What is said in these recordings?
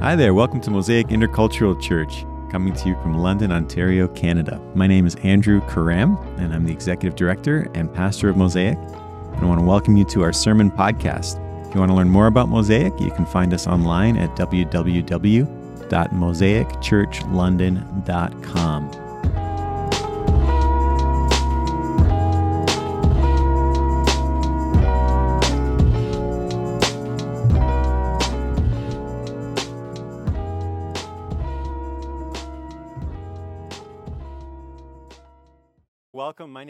Hi there, welcome to Mosaic Intercultural Church, coming to you from London, Ontario, Canada. My name is Andrew Karram, and I'm the Executive Director and Pastor of Mosaic. And I want to welcome you to our sermon podcast. If you want to learn more about Mosaic, you can find us online at www.mosaicchurchlondon.com.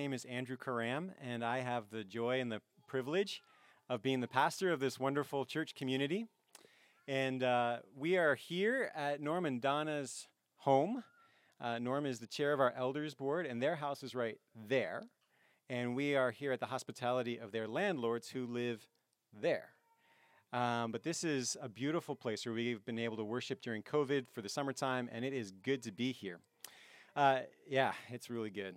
name is Andrew Karram, and I have the joy and the privilege of being the pastor of this wonderful church community. And uh, we are here at Norm and Donna's home. Uh, Norm is the chair of our elders board, and their house is right there. And we are here at the hospitality of their landlords who live there. Um, but this is a beautiful place where we've been able to worship during COVID for the summertime, and it is good to be here. Uh, yeah, it's really good.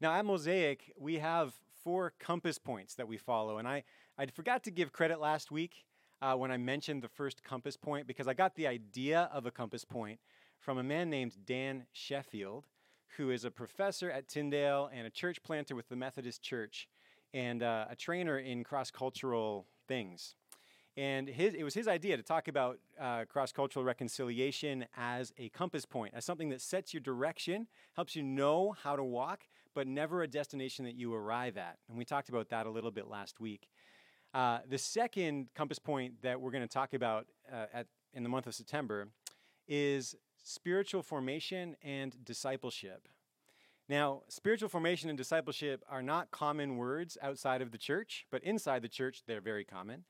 Now, at Mosaic, we have four compass points that we follow. And I, I forgot to give credit last week uh, when I mentioned the first compass point because I got the idea of a compass point from a man named Dan Sheffield, who is a professor at Tyndale and a church planter with the Methodist Church and uh, a trainer in cross cultural things. And his, it was his idea to talk about uh, cross cultural reconciliation as a compass point, as something that sets your direction, helps you know how to walk, but never a destination that you arrive at. And we talked about that a little bit last week. Uh, the second compass point that we're going to talk about uh, at, in the month of September is spiritual formation and discipleship. Now, spiritual formation and discipleship are not common words outside of the church, but inside the church, they're very common.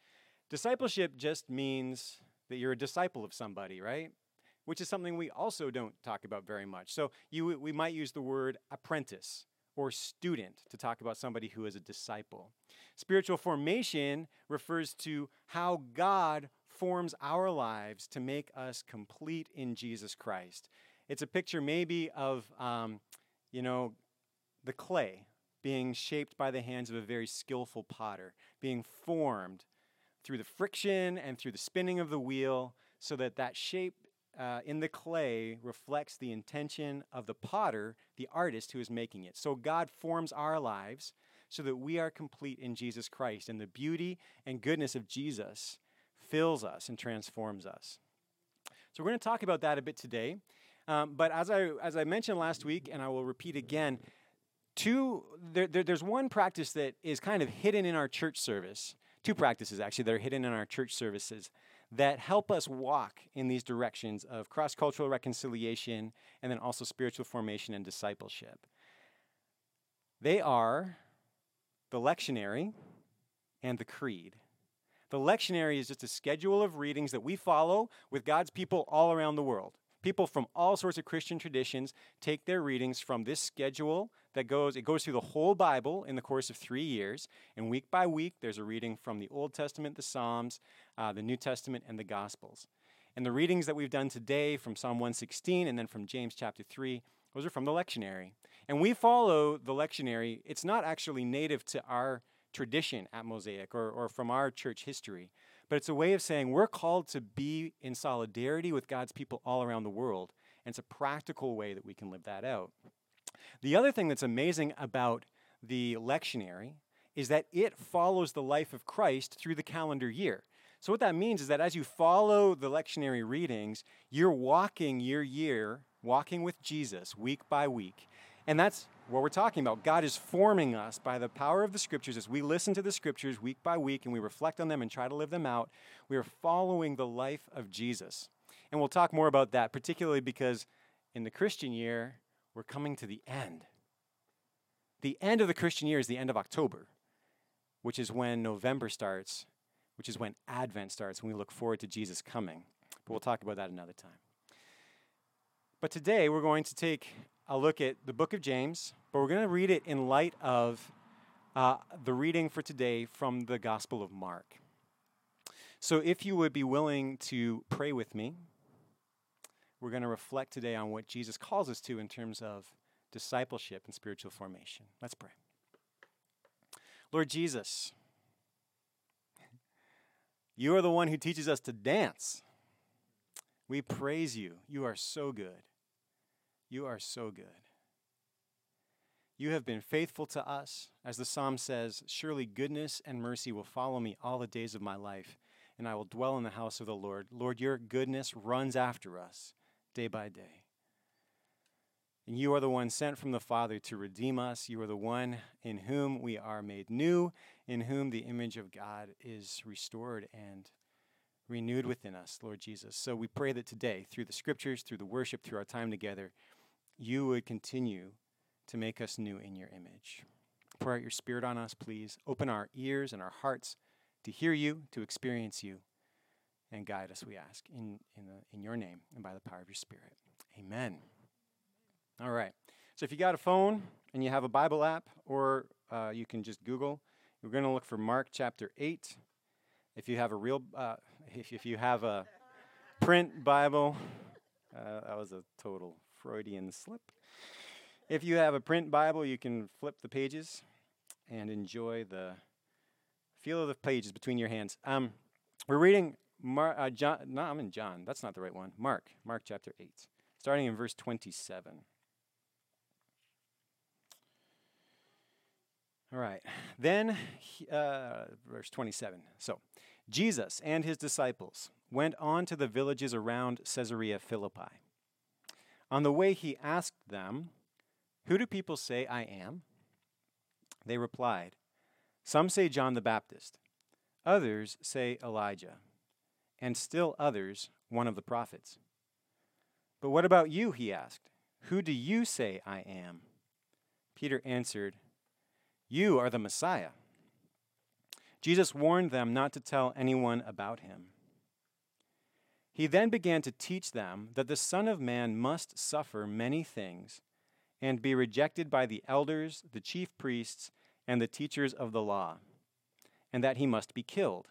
Discipleship just means that you're a disciple of somebody, right? Which is something we also don't talk about very much. So you, we might use the word apprentice or student to talk about somebody who is a disciple. Spiritual formation refers to how God forms our lives to make us complete in Jesus Christ. It's a picture maybe of, um, you know, the clay being shaped by the hands of a very skillful potter, being formed through the friction and through the spinning of the wheel so that that shape uh, in the clay reflects the intention of the potter, the artist who is making it. So God forms our lives so that we are complete in Jesus Christ, and the beauty and goodness of Jesus fills us and transforms us. So we're going to talk about that a bit today. Um, but as I as I mentioned last week, and I will repeat again, two there, there, there's one practice that is kind of hidden in our church service. Two practices actually that are hidden in our church services that help us walk in these directions of cross cultural reconciliation and then also spiritual formation and discipleship. They are the lectionary and the creed. The lectionary is just a schedule of readings that we follow with God's people all around the world. People from all sorts of Christian traditions take their readings from this schedule that goes it goes through the whole Bible in the course of 3 years and week by week there's a reading from the Old Testament, the Psalms, uh, the New Testament and the Gospels. And the readings that we've done today from Psalm 116 and then from James chapter 3, those are from the lectionary. And we follow the lectionary. It's not actually native to our tradition at Mosaic or, or from our church history, but it's a way of saying we're called to be in solidarity with God's people all around the world. And it's a practical way that we can live that out. The other thing that's amazing about the lectionary is that it follows the life of Christ through the calendar year. So, what that means is that as you follow the lectionary readings, you're walking your year, walking with Jesus week by week. And that's what we're talking about. God is forming us by the power of the scriptures as we listen to the scriptures week by week and we reflect on them and try to live them out. We are following the life of Jesus. And we'll talk more about that, particularly because in the Christian year, we're coming to the end. The end of the Christian year is the end of October, which is when November starts, which is when Advent starts, when we look forward to Jesus coming. But we'll talk about that another time. But today we're going to take a look at the book of James, but we're going to read it in light of uh, the reading for today from the Gospel of Mark. So if you would be willing to pray with me, we're going to reflect today on what Jesus calls us to in terms of discipleship and spiritual formation. Let's pray. Lord Jesus, you are the one who teaches us to dance. We praise you. You are so good. You are so good. You have been faithful to us. As the psalm says, surely goodness and mercy will follow me all the days of my life, and I will dwell in the house of the Lord. Lord, your goodness runs after us day by day. And you are the one sent from the Father to redeem us. You are the one in whom we are made new, in whom the image of God is restored and renewed within us, Lord Jesus. So we pray that today, through the scriptures, through the worship, through our time together, you would continue to make us new in your image. Pour out your spirit on us, please. Open our ears and our hearts to hear you, to experience you, and guide us, we ask, in, in, the, in your name and by the power of your spirit. Amen. All right. So if you got a phone and you have a Bible app, or uh, you can just Google, we're going to look for Mark chapter 8. If you have a real, uh, if, if you have a print Bible, uh, that was a total Freudian slip. If you have a print Bible, you can flip the pages and enjoy the feel of the pages between your hands. Um, we're reading Mar- uh, John. No, I'm in John. That's not the right one. Mark. Mark chapter 8, starting in verse 27. All right. Then, uh, verse 27. So, Jesus and his disciples went on to the villages around Caesarea Philippi. On the way, he asked them, Who do people say I am? They replied, Some say John the Baptist, others say Elijah, and still others, one of the prophets. But what about you? He asked. Who do you say I am? Peter answered, You are the Messiah. Jesus warned them not to tell anyone about him. He then began to teach them that the Son of Man must suffer many things and be rejected by the elders, the chief priests, and the teachers of the law, and that he must be killed,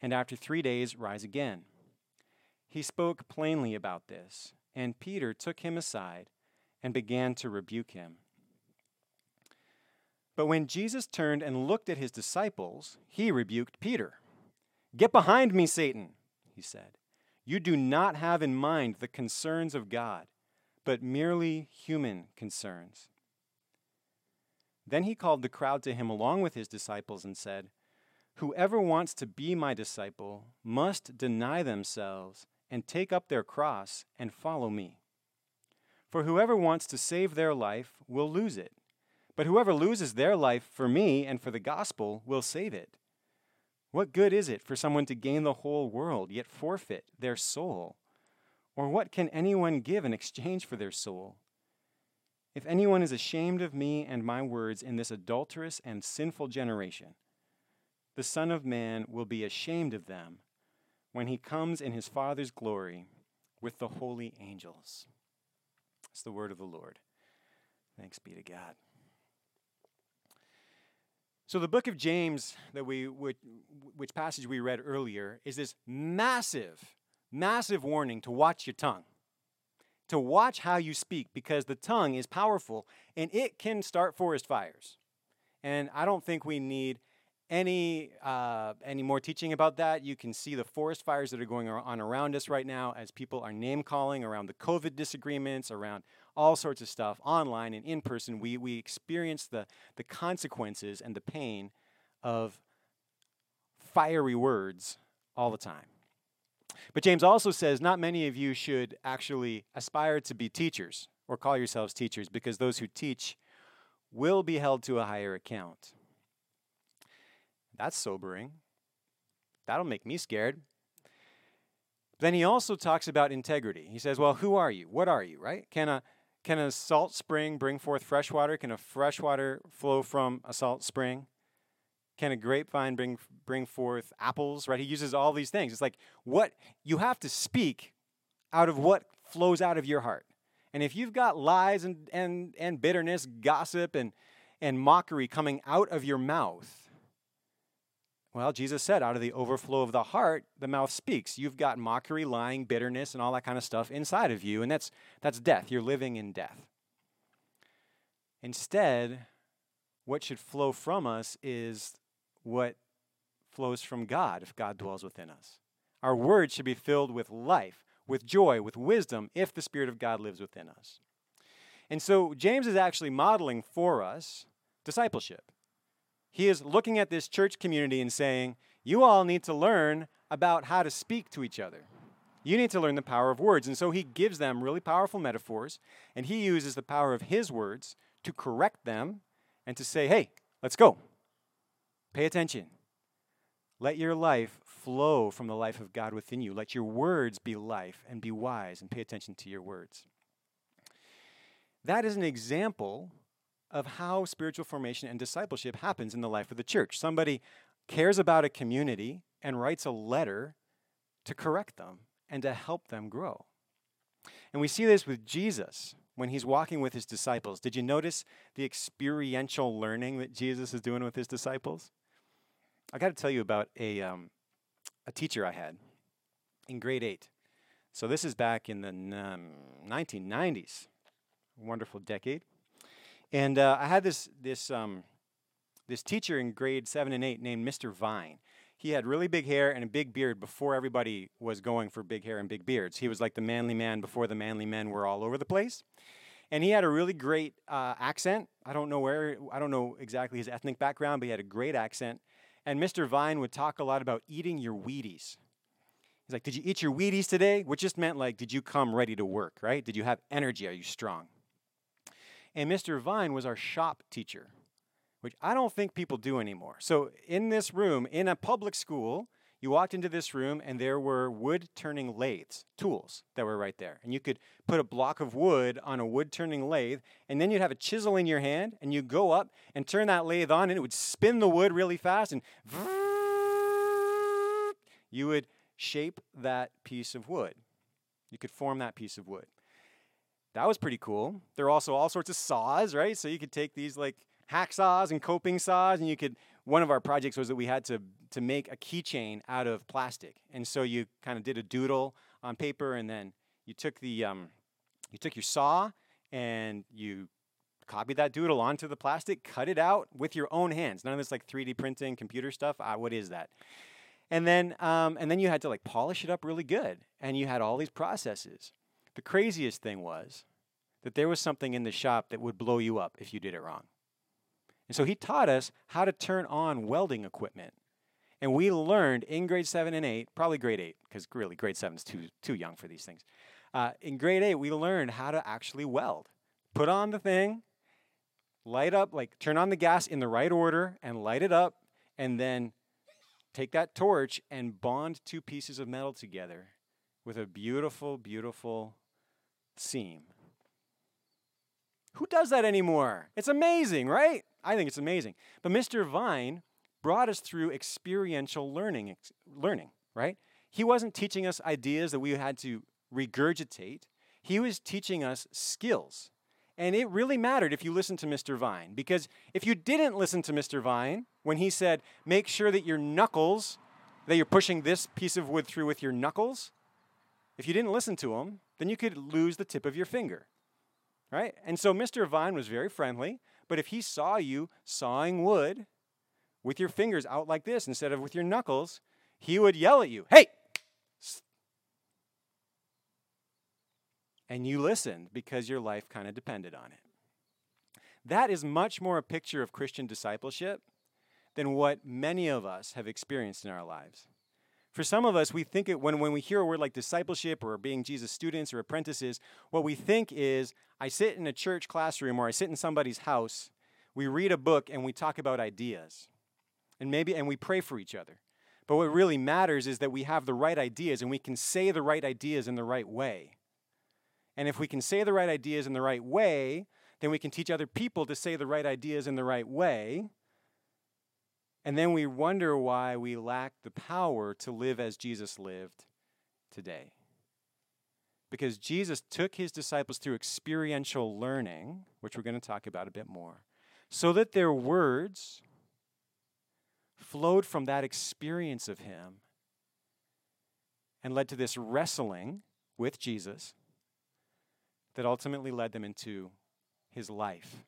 and after three days rise again. He spoke plainly about this, and Peter took him aside and began to rebuke him. But when Jesus turned and looked at his disciples, he rebuked Peter. Get behind me, Satan, he said. You do not have in mind the concerns of God, but merely human concerns. Then he called the crowd to him along with his disciples and said, Whoever wants to be my disciple must deny themselves and take up their cross and follow me. For whoever wants to save their life will lose it but whoever loses their life for me and for the gospel will save it. What good is it for someone to gain the whole world, yet forfeit their soul? Or what can anyone give in exchange for their soul? If anyone is ashamed of me and my words in this adulterous and sinful generation, the Son of Man will be ashamed of them when he comes in his Father's glory with the holy angels. It's the word of the Lord. Thanks be to God. So the book of James that we which, which passage we read earlier is this massive massive warning to watch your tongue. To watch how you speak because the tongue is powerful and it can start forest fires. And I don't think we need any uh, any more teaching about that. You can see the forest fires that are going on around us right now as people are name calling around the COVID disagreements, around all sorts of stuff online and in person. We, we experience the, the consequences and the pain of fiery words all the time. But James also says not many of you should actually aspire to be teachers or call yourselves teachers because those who teach will be held to a higher account. That's sobering. That'll make me scared. Then he also talks about integrity. He says, Well, who are you? What are you, right? Can a, can a salt spring bring forth fresh water? Can a fresh water flow from a salt spring? Can a grapevine bring bring forth apples? Right? He uses all these things. It's like what you have to speak out of what flows out of your heart. And if you've got lies and and and bitterness, gossip and and mockery coming out of your mouth, well, Jesus said, out of the overflow of the heart, the mouth speaks. You've got mockery, lying, bitterness, and all that kind of stuff inside of you, and that's, that's death. You're living in death. Instead, what should flow from us is what flows from God if God dwells within us. Our words should be filled with life, with joy, with wisdom, if the Spirit of God lives within us. And so James is actually modeling for us discipleship. He is looking at this church community and saying, You all need to learn about how to speak to each other. You need to learn the power of words. And so he gives them really powerful metaphors, and he uses the power of his words to correct them and to say, Hey, let's go. Pay attention. Let your life flow from the life of God within you. Let your words be life and be wise and pay attention to your words. That is an example of how spiritual formation and discipleship happens in the life of the church. Somebody cares about a community and writes a letter to correct them and to help them grow. And we see this with Jesus when he's walking with his disciples. Did you notice the experiential learning that Jesus is doing with his disciples? I got to tell you about a, um, a teacher I had in grade eight. So this is back in the um, 1990s, wonderful decade. And uh, I had this this um, this teacher in grade seven and eight named Mr. Vine. He had really big hair and a big beard before everybody was going for big hair and big beards. He was like the manly man before the manly men were all over the place. And he had a really great uh, accent. I don't know where, I don't know exactly his ethnic background, but he had a great accent. And Mr. Vine would talk a lot about eating your Wheaties. He's like, Did you eat your Wheaties today? Which just meant like, Did you come ready to work, right? Did you have energy? Are you strong? And Mr. Vine was our shop teacher, which I don't think people do anymore. So, in this room, in a public school, you walked into this room and there were wood turning lathes, tools that were right there. And you could put a block of wood on a wood turning lathe, and then you'd have a chisel in your hand, and you'd go up and turn that lathe on, and it would spin the wood really fast, and you would shape that piece of wood. You could form that piece of wood. That was pretty cool. There are also all sorts of saws, right? So you could take these like hacksaws and coping saws, and you could. One of our projects was that we had to to make a keychain out of plastic, and so you kind of did a doodle on paper, and then you took the um, you took your saw and you copied that doodle onto the plastic, cut it out with your own hands. None of this like 3D printing, computer stuff. Ah, what is that? And then um, and then you had to like polish it up really good, and you had all these processes. The craziest thing was that there was something in the shop that would blow you up if you did it wrong. And so he taught us how to turn on welding equipment. And we learned in grade seven and eight, probably grade eight, because really grade seven is too, too young for these things. Uh, in grade eight, we learned how to actually weld. Put on the thing, light up, like turn on the gas in the right order and light it up, and then take that torch and bond two pieces of metal together with a beautiful, beautiful seam. Who does that anymore? It's amazing, right? I think it's amazing. But Mr. Vine brought us through experiential learning, ex- learning, right? He wasn't teaching us ideas that we had to regurgitate. He was teaching us skills. And it really mattered if you listened to Mr. Vine, because if you didn't listen to Mr. Vine when he said, make sure that your knuckles, that you're pushing this piece of wood through with your knuckles, if you didn't listen to him, then you could lose the tip of your finger. Right? And so Mr. Vine was very friendly, but if he saw you sawing wood with your fingers out like this instead of with your knuckles, he would yell at you, Hey! And you listened because your life kind of depended on it. That is much more a picture of Christian discipleship than what many of us have experienced in our lives. For some of us, we think it when, when we hear a word like discipleship or being Jesus students or apprentices, what we think is I sit in a church classroom or I sit in somebody's house, we read a book and we talk about ideas. And maybe and we pray for each other. But what really matters is that we have the right ideas and we can say the right ideas in the right way. And if we can say the right ideas in the right way, then we can teach other people to say the right ideas in the right way. And then we wonder why we lack the power to live as Jesus lived today. Because Jesus took his disciples through experiential learning, which we're going to talk about a bit more, so that their words flowed from that experience of him and led to this wrestling with Jesus that ultimately led them into his life.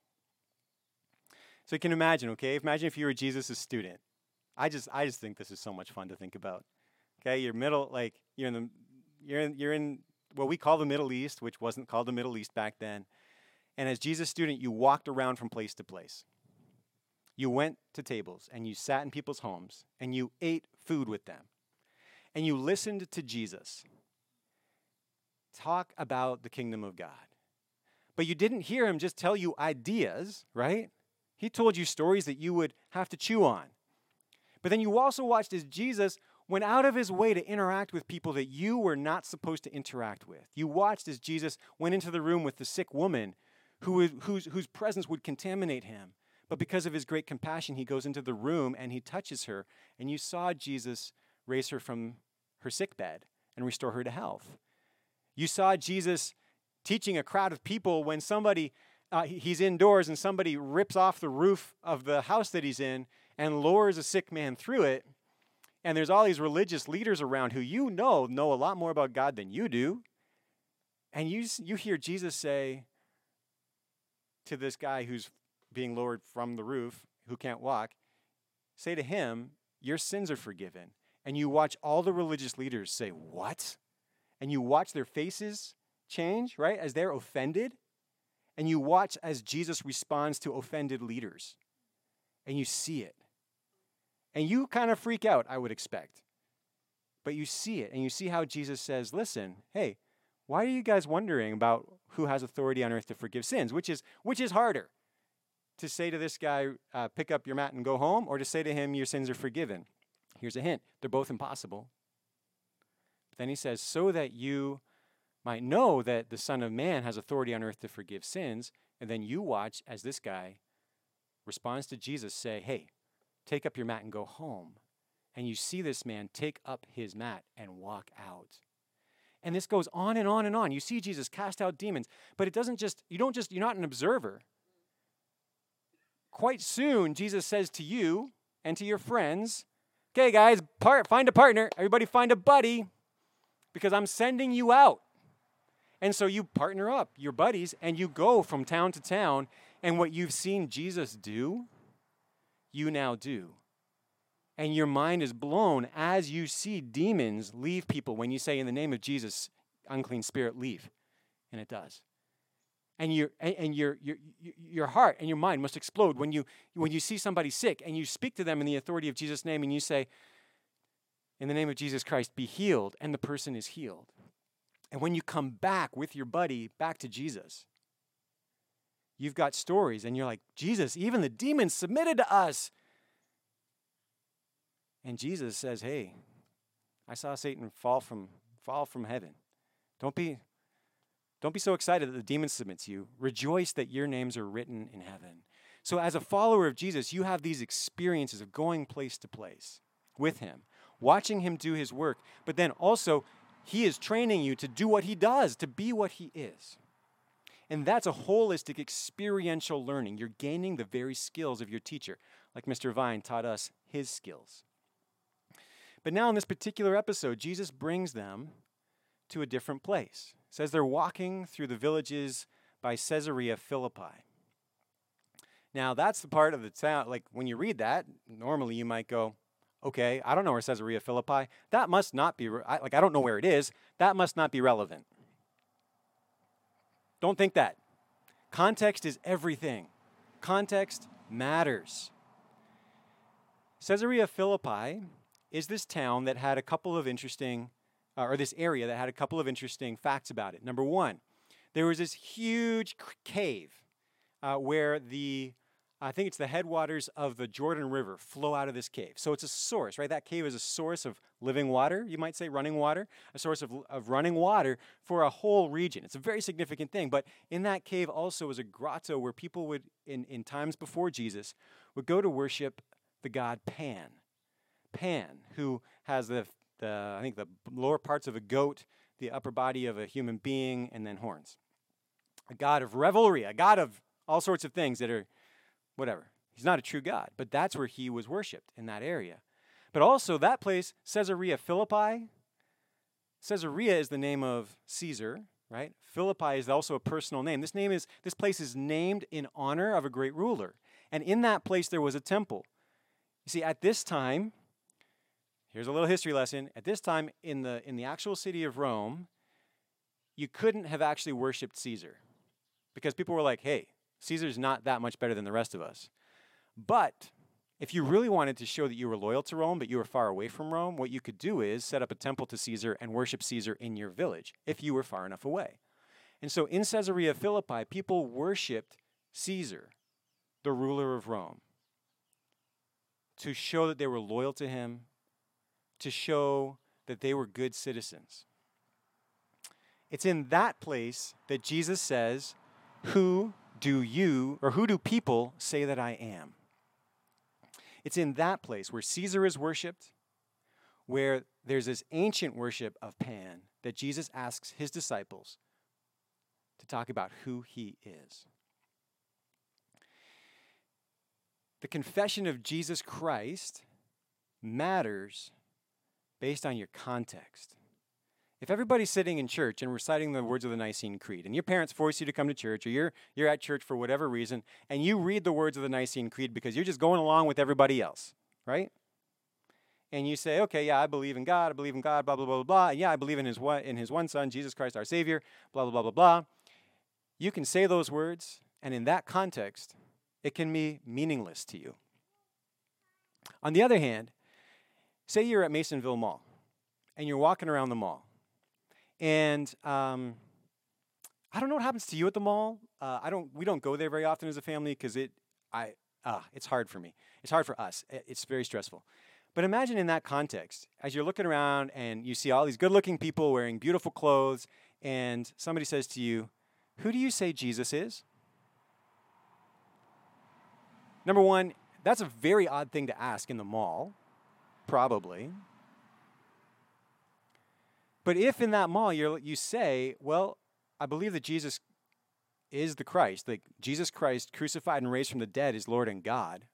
So you can imagine, okay? Imagine if you were Jesus' student. I just I just think this is so much fun to think about. Okay, you're middle like you're in the you're in you're in what we call the Middle East, which wasn't called the Middle East back then. And as Jesus' student, you walked around from place to place. You went to tables and you sat in people's homes and you ate food with them. And you listened to Jesus talk about the kingdom of God. But you didn't hear him just tell you ideas, right? He told you stories that you would have to chew on. But then you also watched as Jesus went out of his way to interact with people that you were not supposed to interact with. You watched as Jesus went into the room with the sick woman who, whose, whose presence would contaminate him. But because of his great compassion, he goes into the room and he touches her. And you saw Jesus raise her from her sick bed and restore her to health. You saw Jesus teaching a crowd of people when somebody, uh, he's indoors and somebody rips off the roof of the house that he's in and lowers a sick man through it and there's all these religious leaders around who you know know a lot more about God than you do. And you, you hear Jesus say to this guy who's being lowered from the roof, who can't walk, say to him, Your sins are forgiven. And you watch all the religious leaders say, What? And you watch their faces change, right, as they're offended. And you watch as Jesus responds to offended leaders. And you see it. And you kind of freak out, I would expect. But you see it, and you see how Jesus says, Listen, hey, why are you guys wondering about who has authority on earth to forgive sins? Which is, which is harder? To say to this guy, uh, pick up your mat and go home, or to say to him, your sins are forgiven? Here's a hint they're both impossible. But then he says, so that you might know that the Son of Man has authority on earth to forgive sins, and then you watch as this guy responds to Jesus, say, hey, Take up your mat and go home. And you see this man take up his mat and walk out. And this goes on and on and on. You see Jesus cast out demons, but it doesn't just, you don't just, you're not an observer. Quite soon, Jesus says to you and to your friends, okay, guys, part, find a partner. Everybody find a buddy because I'm sending you out. And so you partner up, your buddies, and you go from town to town. And what you've seen Jesus do you now do. And your mind is blown as you see demons leave people when you say, In the name of Jesus, unclean spirit, leave. And it does. And, your, and your, your, your heart and your mind must explode when you, when you see somebody sick and you speak to them in the authority of Jesus' name and you say, In the name of Jesus Christ, be healed, and the person is healed. And when you come back with your buddy back to Jesus, You've got stories, and you're like, Jesus, even the demons submitted to us. And Jesus says, Hey, I saw Satan fall from fall from heaven. Don't be don't be so excited that the demon submits you. Rejoice that your names are written in heaven. So, as a follower of Jesus, you have these experiences of going place to place with him, watching him do his work, but then also he is training you to do what he does, to be what he is. And that's a holistic experiential learning. You're gaining the very skills of your teacher, like Mr. Vine taught us his skills. But now, in this particular episode, Jesus brings them to a different place. It says they're walking through the villages by Caesarea Philippi. Now, that's the part of the town, like when you read that, normally you might go, okay, I don't know where Caesarea Philippi. That must not be, like, I don't know where it is. That must not be relevant. Don't think that. Context is everything. Context matters. Caesarea Philippi is this town that had a couple of interesting, uh, or this area that had a couple of interesting facts about it. Number one, there was this huge cave uh, where the I think it's the headwaters of the Jordan River flow out of this cave. So it's a source, right? That cave is a source of living water, you might say, running water, a source of, of running water for a whole region. It's a very significant thing. But in that cave also was a grotto where people would, in, in times before Jesus, would go to worship the god Pan. Pan, who has the, the I think, the lower parts of a goat, the upper body of a human being, and then horns. A god of revelry, a god of all sorts of things that are whatever. He's not a true God, but that's where he was worshiped in that area. But also, that place, Caesarea Philippi, Caesarea is the name of Caesar, right? Philippi is also a personal name. This name is this place is named in honor of a great ruler. And in that place there was a temple. You see, at this time, here's a little history lesson. At this time in the in the actual city of Rome, you couldn't have actually worshiped Caesar because people were like, hey, Caesar's not that much better than the rest of us. But if you really wanted to show that you were loyal to Rome, but you were far away from Rome, what you could do is set up a temple to Caesar and worship Caesar in your village if you were far enough away. And so in Caesarea Philippi, people worshiped Caesar, the ruler of Rome, to show that they were loyal to him, to show that they were good citizens. It's in that place that Jesus says, Who do you, or who do people say that I am? It's in that place where Caesar is worshiped, where there's this ancient worship of Pan, that Jesus asks his disciples to talk about who he is. The confession of Jesus Christ matters based on your context. If everybody's sitting in church and reciting the words of the Nicene Creed, and your parents force you to come to church, or you're, you're at church for whatever reason, and you read the words of the Nicene Creed because you're just going along with everybody else, right? And you say, okay, yeah, I believe in God, I believe in God, blah, blah, blah, blah, blah. Yeah, I believe in his, one, in his one Son, Jesus Christ our Savior, blah, blah, blah, blah, blah. You can say those words, and in that context, it can be meaningless to you. On the other hand, say you're at Masonville Mall, and you're walking around the mall, and um, I don't know what happens to you at the mall. Uh, I don't. We don't go there very often as a family because it. I. Uh, it's hard for me. It's hard for us. It's very stressful. But imagine in that context, as you're looking around and you see all these good-looking people wearing beautiful clothes, and somebody says to you, "Who do you say Jesus is?" Number one, that's a very odd thing to ask in the mall, probably. But if in that mall you you say, well, I believe that Jesus is the Christ, that Jesus Christ crucified and raised from the dead is Lord and God,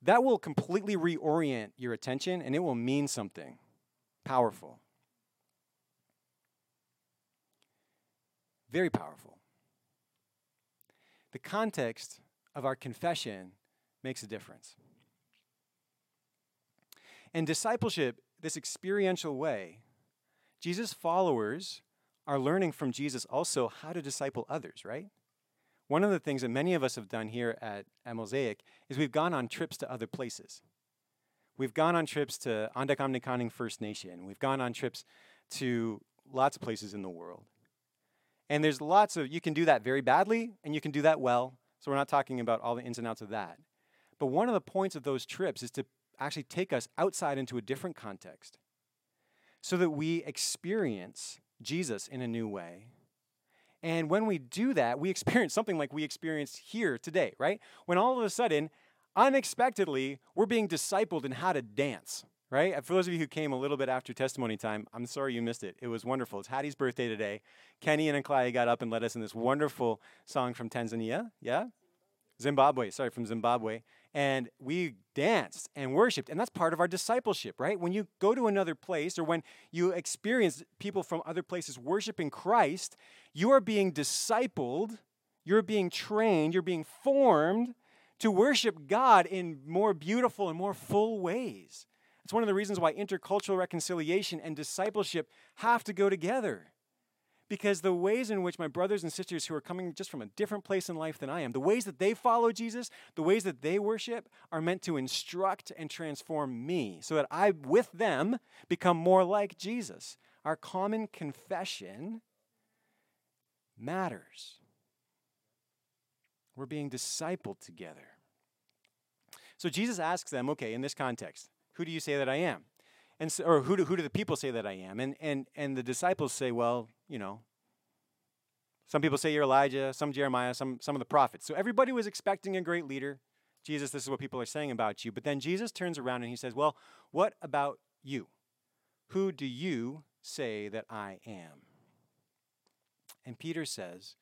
that will completely reorient your attention and it will mean something powerful. Very powerful. The context of our confession makes a difference. And discipleship this experiential way, Jesus' followers are learning from Jesus also how to disciple others, right? One of the things that many of us have done here at, at Mosaic is we've gone on trips to other places. We've gone on trips to Aundeck Omni Kaning First Nation. We've gone on trips to lots of places in the world. And there's lots of, you can do that very badly and you can do that well. So we're not talking about all the ins and outs of that. But one of the points of those trips is to actually take us outside into a different context so that we experience Jesus in a new way. And when we do that, we experience something like we experienced here today, right? When all of a sudden, unexpectedly, we're being discipled in how to dance, right? For those of you who came a little bit after testimony time, I'm sorry you missed it. It was wonderful. It's Hattie's birthday today. Kenny and Aklaya got up and led us in this wonderful song from Tanzania, yeah? Zimbabwe, sorry, from Zimbabwe and we danced and worshiped. And that's part of our discipleship, right? When you go to another place or when you experience people from other places worshiping Christ, you are being discipled, you're being trained, you're being formed to worship God in more beautiful and more full ways. It's one of the reasons why intercultural reconciliation and discipleship have to go together because the ways in which my brothers and sisters who are coming just from a different place in life than I am, the ways that they follow Jesus, the ways that they worship, are meant to instruct and transform me so that I, with them, become more like Jesus. Our common confession matters. We're being discipled together. So Jesus asks them, okay, in this context, who do you say that I am? And so, or who do, who do the people say that I am? And, and, and the disciples say, well, you know, some people say you're Elijah, some Jeremiah, some, some of the prophets. So everybody was expecting a great leader. Jesus, this is what people are saying about you. But then Jesus turns around and he says, well, what about you? Who do you say that I am? And Peter says,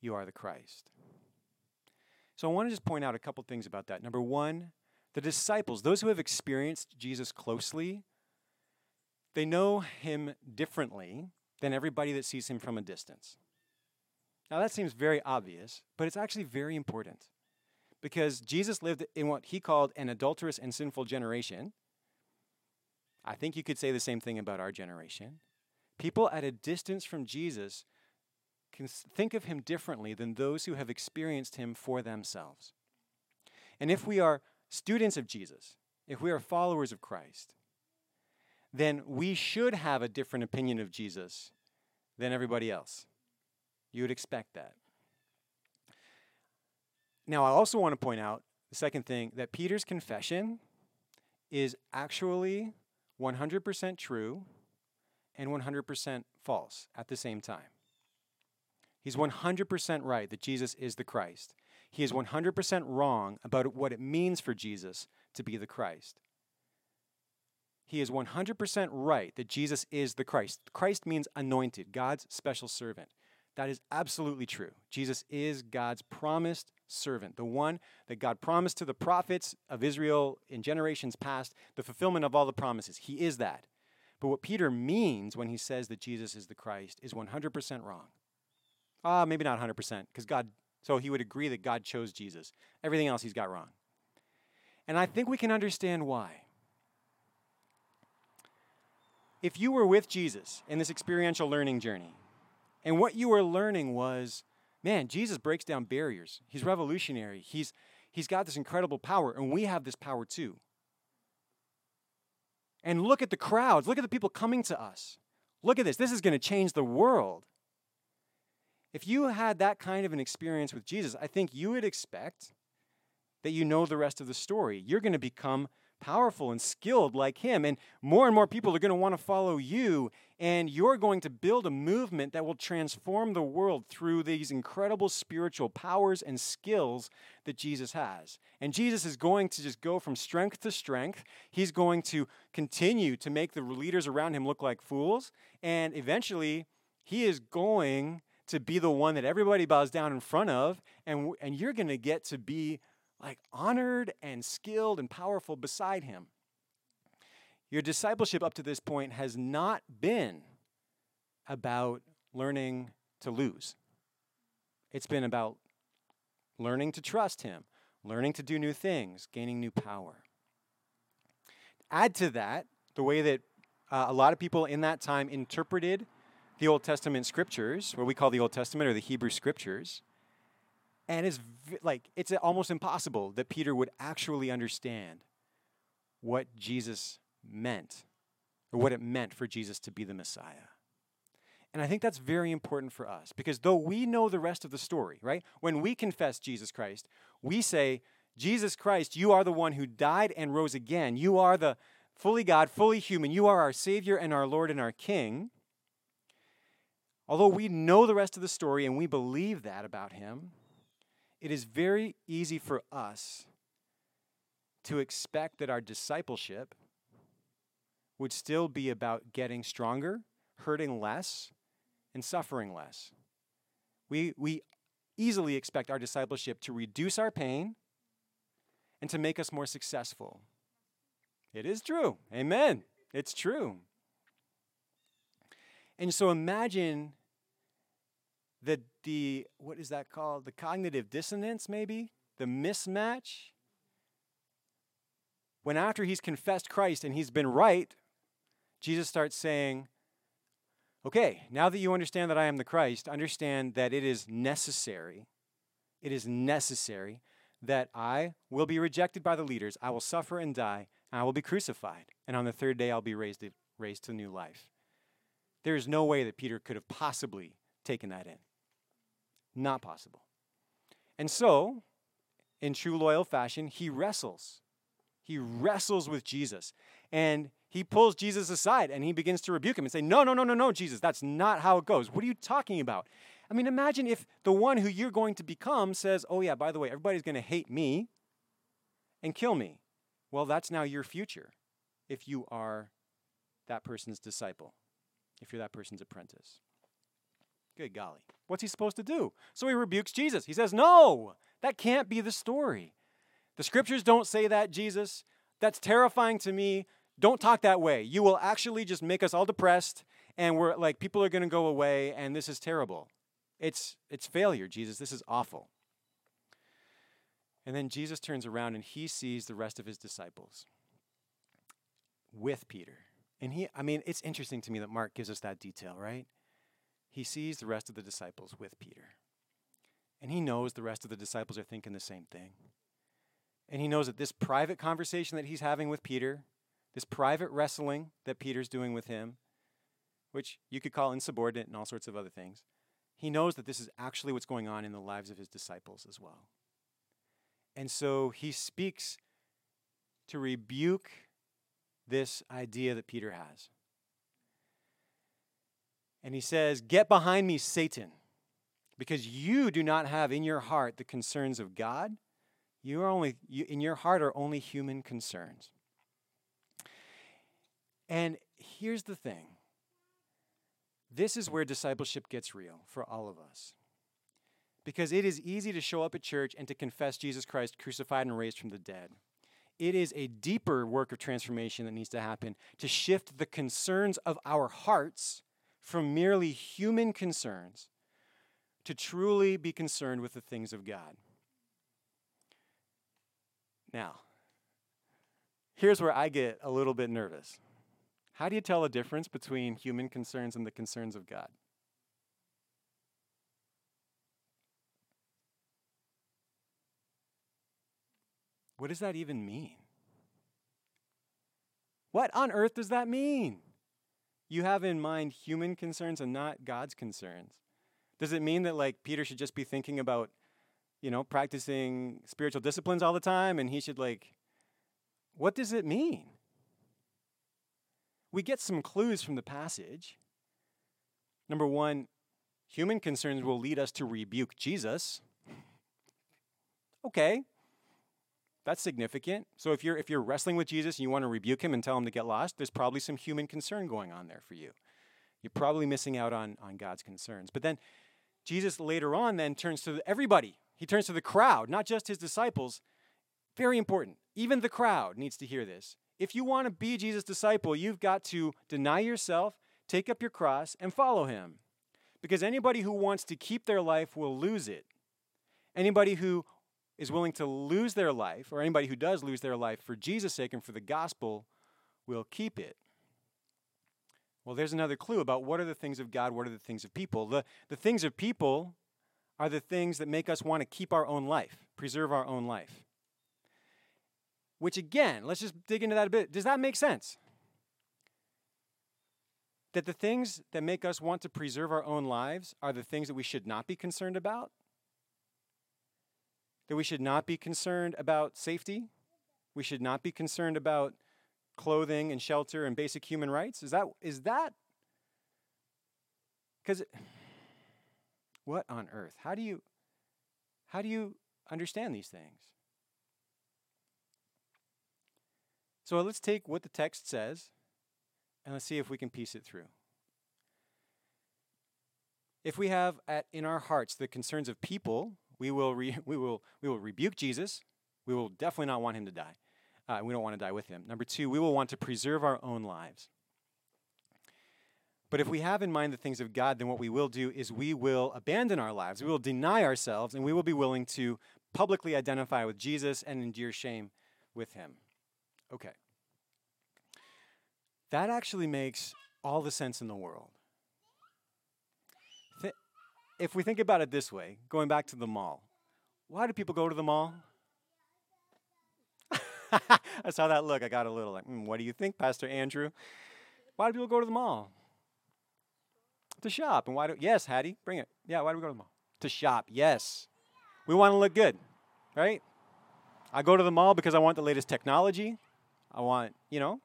You are the Christ. So I want to just point out a couple things about that. Number one, the disciples, those who have experienced Jesus closely, they know him differently than everybody that sees him from a distance. Now, that seems very obvious, but it's actually very important because Jesus lived in what he called an adulterous and sinful generation. I think you could say the same thing about our generation. People at a distance from Jesus can think of him differently than those who have experienced him for themselves. And if we are students of Jesus, if we are followers of Christ, then we should have a different opinion of Jesus than everybody else. You would expect that. Now, I also want to point out the second thing that Peter's confession is actually 100% true and 100% false at the same time. He's 100% right that Jesus is the Christ. He is 100% wrong about what it means for Jesus to be the Christ. He is 100% right that Jesus is the Christ. Christ means anointed, God's special servant. That is absolutely true. Jesus is God's promised servant, the one that God promised to the prophets of Israel in generations past, the fulfillment of all the promises. He is that. But what Peter means when he says that Jesus is the Christ is 100% wrong. Ah, uh, maybe not 100%, because God, so he would agree that God chose Jesus. Everything else he's got wrong. And I think we can understand why. If you were with Jesus in this experiential learning journey, and what you were learning was, man, Jesus breaks down barriers. He's revolutionary. He's, he's got this incredible power, and we have this power too. And look at the crowds. Look at the people coming to us. Look at this. This is going to change the world. If you had that kind of an experience with Jesus, I think you would expect that you know the rest of the story. You're going to become powerful and skilled like him. And more and more people are going to want to follow you. And you're going to build a movement that will transform the world through these incredible spiritual powers and skills that Jesus has. And Jesus is going to just go from strength to strength. He's going to continue to make the leaders around him look like fools. And eventually, he is going to be the one that everybody bows down in front of. And, and you're going to get to be like honored and skilled and powerful beside him. Your discipleship up to this point has not been about learning to lose. It's been about learning to trust him, learning to do new things, gaining new power. Add to that the way that uh, a lot of people in that time interpreted the Old Testament scriptures, what we call the Old Testament or the Hebrew scriptures. And it's like it's almost impossible that Peter would actually understand what Jesus meant or what it meant for Jesus to be the Messiah. And I think that's very important for us because though we know the rest of the story, right? When we confess Jesus Christ, we say, Jesus Christ, you are the one who died and rose again. You are the fully God, fully human. You are our Savior and our Lord and our King. Although we know the rest of the story and we believe that about him, it is very easy for us to expect that our discipleship would still be about getting stronger, hurting less, and suffering less. We, we easily expect our discipleship to reduce our pain and to make us more successful. It is true. Amen. It's true. And so imagine the the what is that called? The cognitive dissonance, maybe? The mismatch. When after he's confessed Christ and he's been right, Jesus starts saying, Okay, now that you understand that I am the Christ, understand that it is necessary, it is necessary that I will be rejected by the leaders, I will suffer and die, and I will be crucified, and on the third day I'll be raised, raised to new life. There is no way that Peter could have possibly taken that in. Not possible. And so, in true loyal fashion, he wrestles. He wrestles with Jesus. And he pulls Jesus aside and he begins to rebuke him and say, No, no, no, no, no, Jesus, that's not how it goes. What are you talking about? I mean, imagine if the one who you're going to become says, Oh, yeah, by the way, everybody's going to hate me and kill me. Well, that's now your future if you are that person's disciple, if you're that person's apprentice. Good golly. What's he supposed to do? So he rebukes Jesus. He says, No, that can't be the story. The scriptures don't say that, Jesus. That's terrifying to me. Don't talk that way. You will actually just make us all depressed and we're like people are going to go away and this is terrible. It's it's failure, Jesus. This is awful. And then Jesus turns around and he sees the rest of his disciples with Peter And he, I mean, it's interesting to me that Mark gives us that detail, right? He sees the rest of the disciples with Peter. And he knows the rest of the disciples are thinking the same thing. And he knows that this private conversation that he's having with Peter, this private wrestling that Peter's doing with him, which you could call insubordinate and all sorts of other things, he knows that this is actually what's going on in the lives of his disciples as well. And so he speaks to rebuke this idea that Peter has. And he says, Get behind me, Satan, because you do not have in your heart the concerns of God. You are only, you, in your heart are only human concerns. And here's the thing this is where discipleship gets real for all of us. Because it is easy to show up at church and to confess Jesus Christ crucified and raised from the dead. It is a deeper work of transformation that needs to happen to shift the concerns of our hearts from merely human concerns to truly be concerned with the things of God. Now, here's where I get a little bit nervous. How do you tell the difference between human concerns and the concerns of God? What does that even mean? What on earth does that mean? You have in mind human concerns and not God's concerns. Does it mean that like Peter should just be thinking about, you know, practicing spiritual disciplines all the time and he should like what does it mean? We get some clues from the passage. Number 1, human concerns will lead us to rebuke Jesus. Okay, that's significant. So if you're if you're wrestling with Jesus and you want to rebuke him and tell him to get lost, there's probably some human concern going on there for you. You're probably missing out on, on God's concerns. But then Jesus later on then turns to everybody. He turns to the crowd, not just his disciples. Very important. Even the crowd needs to hear this. If you want to be Jesus' disciple, you've got to deny yourself, take up your cross, and follow him. Because anybody who wants to keep their life will lose it. Anybody who is willing to lose their life, or anybody who does lose their life for Jesus' sake and for the gospel, will keep it. Well, there's another clue about what are the things of God, what are the things of people. The, the things of people are the things that make us want to keep our own life, preserve our own life. Which, again, let's just dig into that a bit. Does that make sense? That the things that make us want to preserve our own lives are the things that we should not be concerned about? That we should not be concerned about safety? We should not be concerned about clothing and shelter and basic human rights? Is that is that cuz what on earth? How do you how do you understand these things? So let's take what the text says and let's see if we can piece it through. If we have at, in our hearts the concerns of people, we will, re- we will, we will rebuke Jesus. We will definitely not want him to die. Uh, we don't want to die with him. Number two, we will want to preserve our own lives. But if we have in mind the things of God, then what we will do is we will abandon our lives. We will deny ourselves, and we will be willing to publicly identify with Jesus and endure shame with him. Okay. That actually makes all the sense in the world if we think about it this way, going back to the mall, why do people go to the mall? I saw that look. I got a little like, mm, what do you think, Pastor Andrew? Why do people go to the mall? To shop. And why do, yes, Hattie, bring it. Yeah, why do we go to the mall? To shop, yes. We want to look good, right? I go to the mall because I want the latest technology. I want, you know,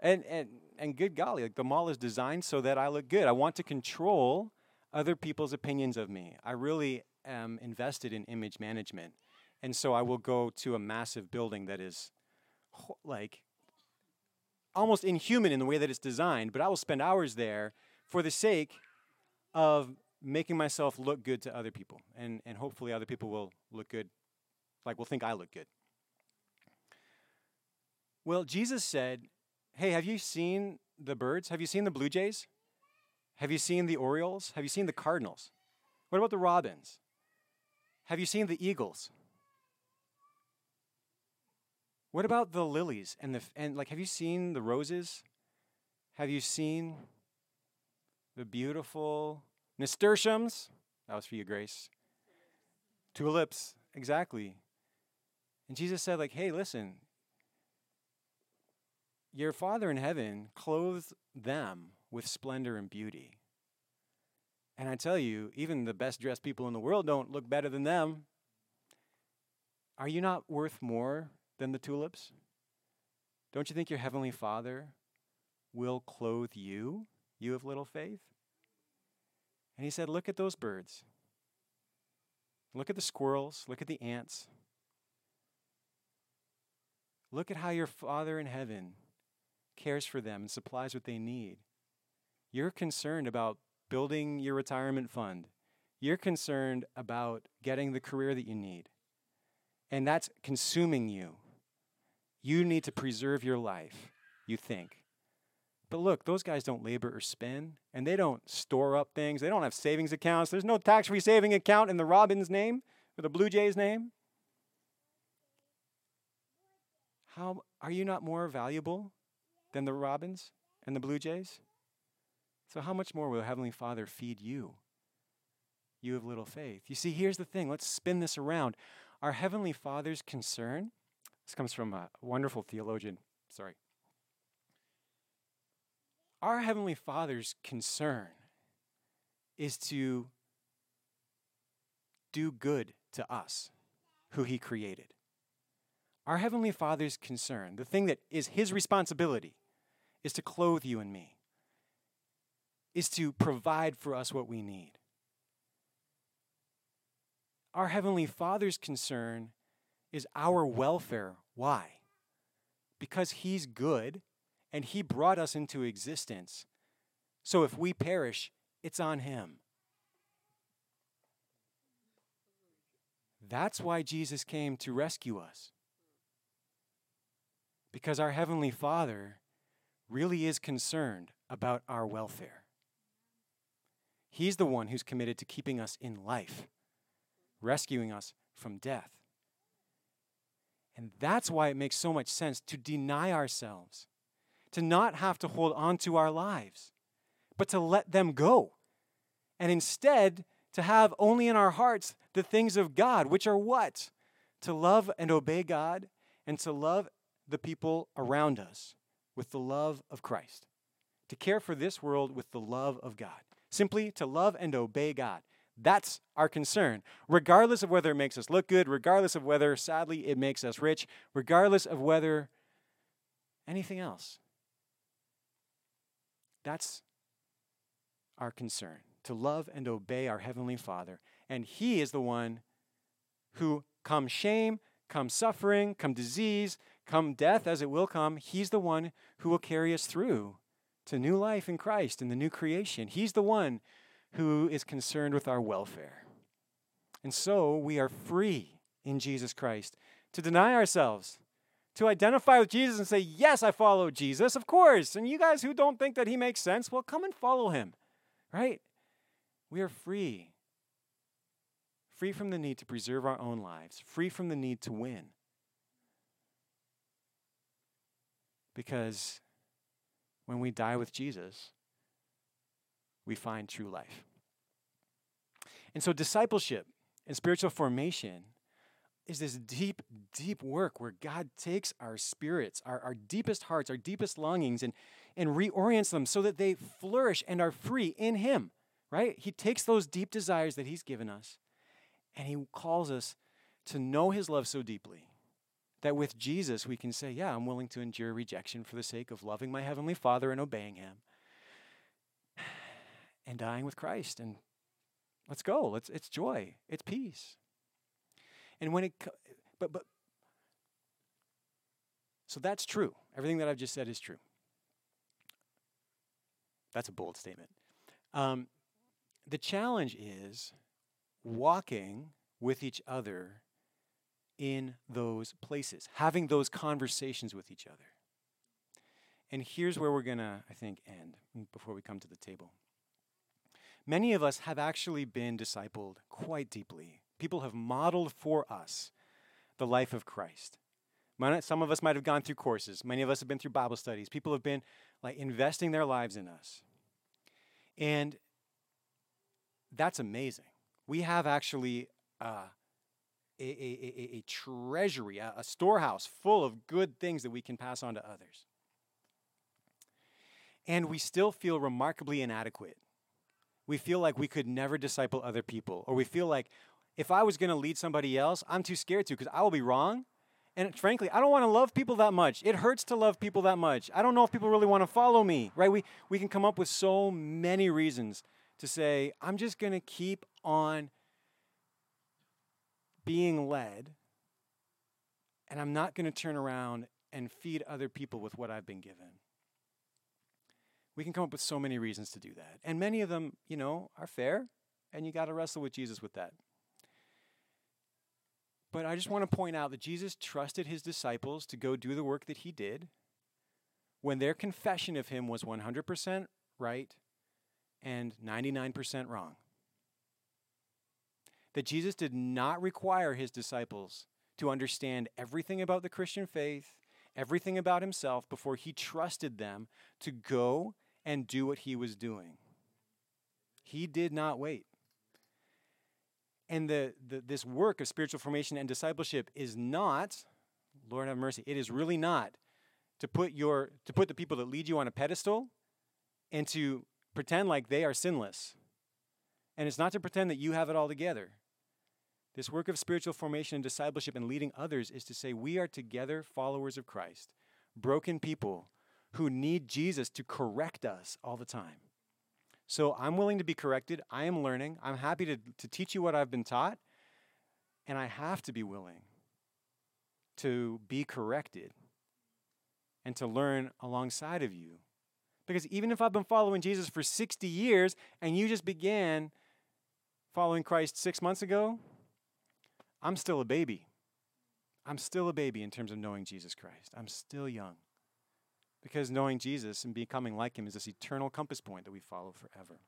and, and, and good golly, like the mall is designed so that I look good. I want to control other people's opinions of me. I really am invested in image management. And so I will go to a massive building that is like almost inhuman in the way that it's designed, but I will spend hours there for the sake of making myself look good to other people. And, and hopefully other people will look good, like will think I look good. Well, Jesus said, Hey, have you seen the birds? Have you seen the blue jays? Have you seen the Orioles? Have you seen the Cardinals? What about the Robins? Have you seen the Eagles? What about the lilies and the and like have you seen the roses? Have you seen the beautiful nasturtiums? That was for you, Grace. Tulips, exactly. And Jesus said, like, hey, listen, your Father in heaven clothes them with splendor and beauty. And I tell you, even the best dressed people in the world don't look better than them. Are you not worth more than the tulips? Don't you think your heavenly Father will clothe you, you of little faith? And he said, Look at those birds. Look at the squirrels. Look at the ants. Look at how your Father in heaven cares for them and supplies what they need. You're concerned about building your retirement fund. You're concerned about getting the career that you need. And that's consuming you. You need to preserve your life, you think. But look, those guys don't labor or spin, and they don't store up things. They don't have savings accounts. There's no tax free saving account in the Robins name or the Blue Jays name. How are you not more valuable than the Robins and the Blue Jays? So, how much more will Heavenly Father feed you? You have little faith. You see, here's the thing let's spin this around. Our Heavenly Father's concern, this comes from a wonderful theologian, sorry. Our Heavenly Father's concern is to do good to us, who He created. Our Heavenly Father's concern, the thing that is His responsibility, is to clothe you and me, is to provide for us what we need. Our Heavenly Father's concern is our welfare. Why? Because He's good and He brought us into existence. So if we perish, it's on Him. That's why Jesus came to rescue us. Because our Heavenly Father really is concerned about our welfare. He's the one who's committed to keeping us in life, rescuing us from death. And that's why it makes so much sense to deny ourselves, to not have to hold on to our lives, but to let them go. And instead, to have only in our hearts the things of God, which are what? To love and obey God and to love the people around us with the love of Christ, to care for this world with the love of God, simply to love and obey God. That's our concern, regardless of whether it makes us look good, regardless of whether, sadly, it makes us rich, regardless of whether anything else. That's our concern, to love and obey our Heavenly Father. And He is the one who, come shame, come suffering, come disease, come death as it will come, He's the one who will carry us through to new life in Christ and the new creation. He's the one who is concerned with our welfare. And so we are free in Jesus Christ to deny ourselves, to identify with Jesus and say, Yes, I follow Jesus, of course. And you guys who don't think that he makes sense, well, come and follow him, right? We are free. Free from the need to preserve our own lives, free from the need to win. Because when we die with Jesus, we find true life. And so, discipleship and spiritual formation is this deep, deep work where God takes our spirits, our, our deepest hearts, our deepest longings, and, and reorients them so that they flourish and are free in Him, right? He takes those deep desires that He's given us and He calls us to know His love so deeply that with Jesus we can say, Yeah, I'm willing to endure rejection for the sake of loving my Heavenly Father and obeying Him and dying with Christ. And let's go. Let's, it's joy, it's peace. And when it, but, but, so that's true. Everything that I've just said is true. That's a bold statement. Um, the challenge is walking with each other in those places, having those conversations with each other. And here's where we're going to, I think, end before we come to the table. Many of us have actually been discipled quite deeply. People have modeled for us the life of Christ. Some of us might have gone through courses. Many of us have been through Bible studies. People have been like investing their lives in us. And that's amazing. We have actually uh, a, a, a, a, treasury, a, a storehouse full of good things that we can pass on to others. And we still feel remarkably inadequate. We feel like we could never disciple other people, or we feel like if I was going to lead somebody else, I'm too scared to because I will be wrong. And frankly, I don't want to love people that much. It hurts to love people that much. I don't know if people really want to follow me, right? We, we can come up with so many reasons to say, I'm just going to keep on being led, and I'm not going to turn around and feed other people with what I've been given. We can come up with so many reasons to do that. And many of them, you know, are fair, and you got to wrestle with Jesus with that. But I just want to point out that Jesus trusted his disciples to go do the work that he did when their confession of him was 100% right and 99% wrong. That Jesus did not require his disciples to understand everything about the Christian faith, everything about himself, before he trusted them to go and do what he was doing. He did not wait. And the, the, this work of spiritual formation and discipleship is not, Lord have mercy, it is really not to put your to put the people that lead you on a pedestal and to pretend like they are sinless. And it's not to pretend that you have it all together. This work of spiritual formation and discipleship and leading others is to say we are together followers of Christ, broken people who need Jesus to correct us all the time. So I'm willing to be corrected. I am learning. I'm happy to, to teach you what I've been taught. And I have to be willing to be corrected and to learn alongside of you. Because even if I've been following Jesus for 60 years and you just began following Christ six months ago, I'm still a baby. I'm still a baby in terms of knowing Jesus Christ. I'm still young. Because knowing Jesus and becoming like him is this eternal compass point that we follow forever,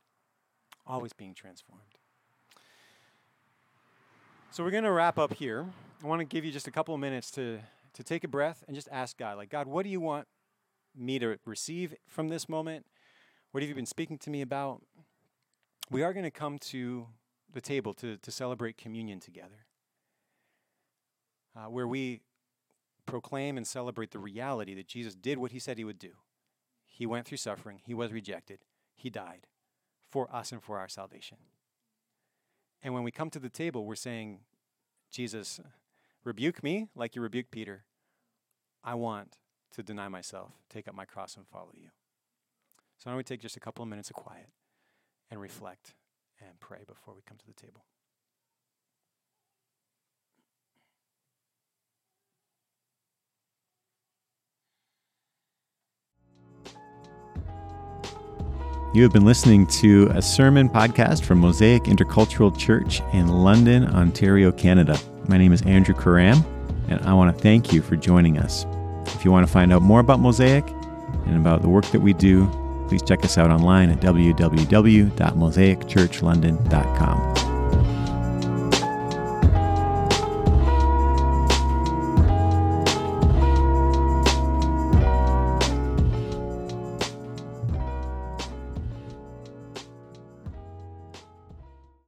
always being transformed. So we're going to wrap up here. I want to give you just a couple of minutes to, to take a breath and just ask God, like, God, what do you want me to receive from this moment? What have you been speaking to me about? We are going to come to the table to, to celebrate communion together, uh, where we proclaim and celebrate the reality that Jesus did what he said he would do. He went through suffering, he was rejected, he died for us and for our salvation. And when we come to the table, we're saying, Jesus, rebuke me like you rebuked Peter. I want to deny myself, take up my cross, and follow you. So, don't we take just a couple of minutes of quiet and reflect and pray before we come to the table? You have been listening to a sermon podcast from Mosaic Intercultural Church in London, Ontario, Canada. My name is Andrew Karram, and I want to thank you for joining us. If you want to find out more about Mosaic and about the work that we do, please check us out online at www.mosaicchurchlondon.com.